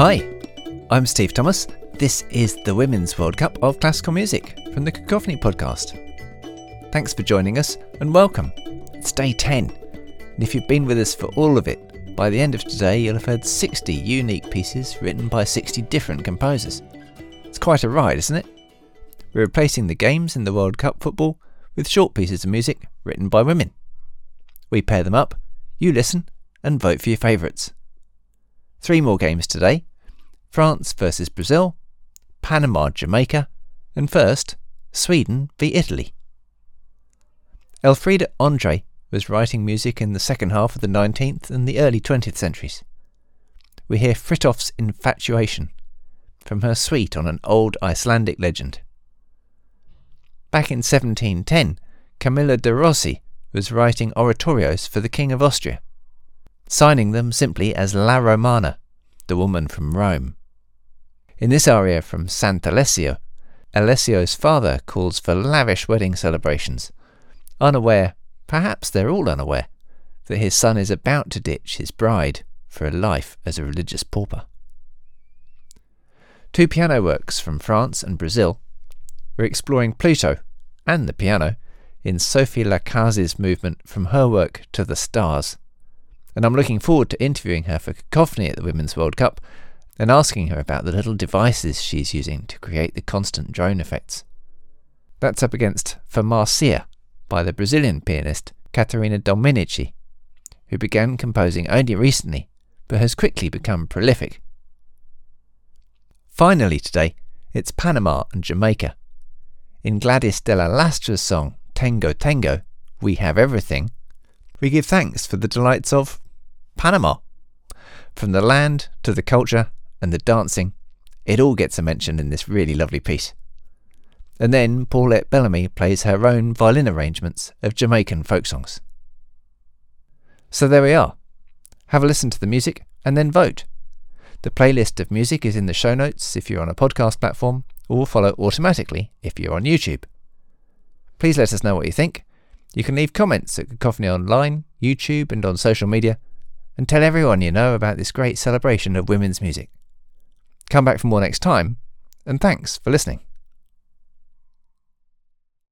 Hi, I'm Steve Thomas. This is the Women's World Cup of Classical Music from the Cacophony podcast. Thanks for joining us and welcome. It's day 10. And if you've been with us for all of it, by the end of today you'll have heard 60 unique pieces written by 60 different composers. It's quite a ride, isn't it? We're replacing the games in the World Cup football with short pieces of music written by women. We pair them up, you listen, and vote for your favourites. Three more games today France versus Brazil, Panama, Jamaica, and first, Sweden v Italy. Elfriede Andrée was writing music in the second half of the 19th and the early 20th centuries. We hear Fritjof's Infatuation from her suite on an old Icelandic legend. Back in 1710, Camilla de Rossi was writing oratorios for the King of Austria signing them simply as La Romana, the woman from Rome. In this aria from Sant'Alessio, Alessio's father calls for lavish wedding celebrations, unaware, perhaps they're all unaware, that his son is about to ditch his bride for a life as a religious pauper. Two piano works from France and Brazil. We're exploring Pluto and the piano in Sophie Lacaze's movement from her work to the stars. And I'm looking forward to interviewing her for Cacophony at the Women's World Cup and asking her about the little devices she's using to create the constant drone effects. That's up against For Marcia by the Brazilian pianist Catarina Domenici, who began composing only recently but has quickly become prolific. Finally, today, it's Panama and Jamaica. In Gladys de la Lastra's song Tango Tango, We Have Everything, we give thanks for the delights of Panama. From the land to the culture and the dancing, it all gets a mention in this really lovely piece. And then Paulette Bellamy plays her own violin arrangements of Jamaican folk songs. So there we are. Have a listen to the music and then vote. The playlist of music is in the show notes if you're on a podcast platform, or will follow automatically if you're on YouTube. Please let us know what you think. You can leave comments at Cacophony Online, YouTube, and on social media, and tell everyone you know about this great celebration of women's music. Come back for more next time, and thanks for listening.